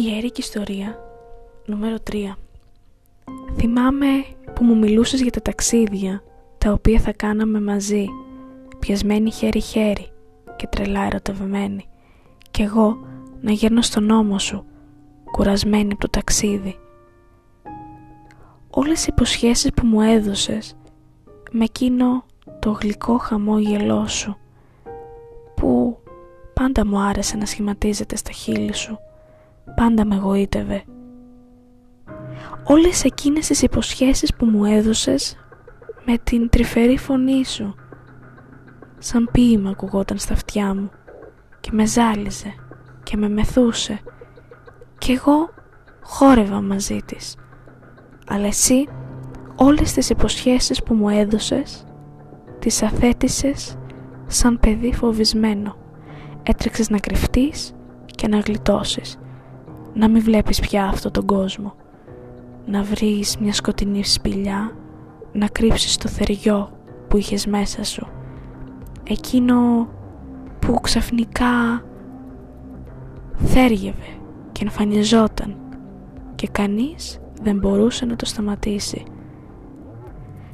Ιερική ιστορία νούμερο 3 Θυμάμαι που μου μιλούσες για τα ταξίδια τα οποία θα κάναμε μαζί πιασμένοι χέρι-χέρι και τρελά ερωτευμένοι. Κι εγώ να γέρνω στον ώμο σου κουρασμένη από το ταξίδι. Όλες οι υποσχέσεις που μου έδωσες με εκείνο το γλυκό χαμόγελό σου που πάντα μου άρεσε να σχηματίζεται στα χείλη σου πάντα με εγωίτευε. Όλες εκείνες τις υποσχέσεις που μου έδωσες με την τρυφερή φωνή σου σαν ποίημα ακουγόταν στα αυτιά μου και με ζάλιζε και με μεθούσε. Και εγώ χόρευα μαζί της. Αλλά εσύ όλες τις υποσχέσεις που μου έδωσες τις αθέτησες σαν παιδί φοβισμένο. Έτρεξες να κρυφτείς και να γλιτώσεις να μην βλέπεις πια αυτόν τον κόσμο να βρεις μια σκοτεινή σπηλιά να κρύψεις το θεριό που είχες μέσα σου εκείνο που ξαφνικά θέργευε και εμφανιζόταν και κανείς δεν μπορούσε να το σταματήσει.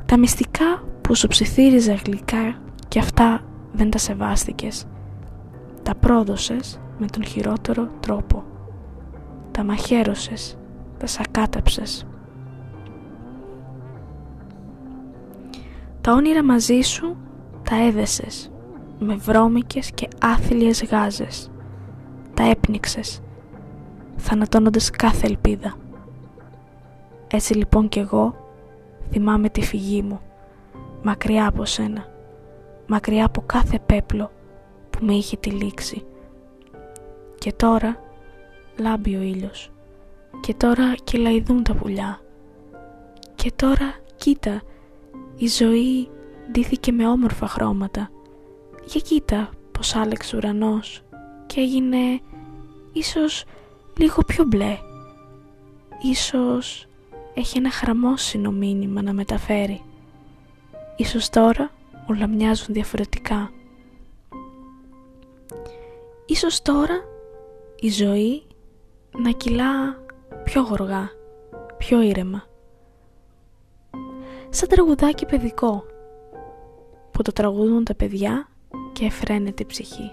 Τα μυστικά που σου ψιθύριζε γλυκά και αυτά δεν τα σεβάστηκες. Τα πρόδωσες με τον χειρότερο τρόπο τα μαχαίρωσες, τα σακάταψες. Τα όνειρα μαζί σου τα έδεσες με βρώμικες και άθλιες γάζες. Τα έπνιξες, θανατώνοντας κάθε ελπίδα. Έτσι λοιπόν κι εγώ θυμάμαι τη φυγή μου, μακριά από σένα, μακριά από κάθε πέπλο που με είχε τυλίξει. Και τώρα λάμπει ο ήλιος. Και τώρα κελαϊδούν τα πουλιά. Και τώρα κοίτα η ζωή ντύθηκε με όμορφα χρώματα. Για κοίτα πως άλεξε ουρανός και έγινε ίσως λίγο πιο μπλε. Ίσως έχει ένα χραμόσυνο μήνυμα να μεταφέρει. Ίσως τώρα όλα μοιάζουν διαφορετικά. Ίσως τώρα η ζωή να κυλά πιο γοργά, πιο ήρεμα. Σαν τραγουδάκι παιδικό που το τραγουδούν τα παιδιά και εφραίνεται η ψυχή.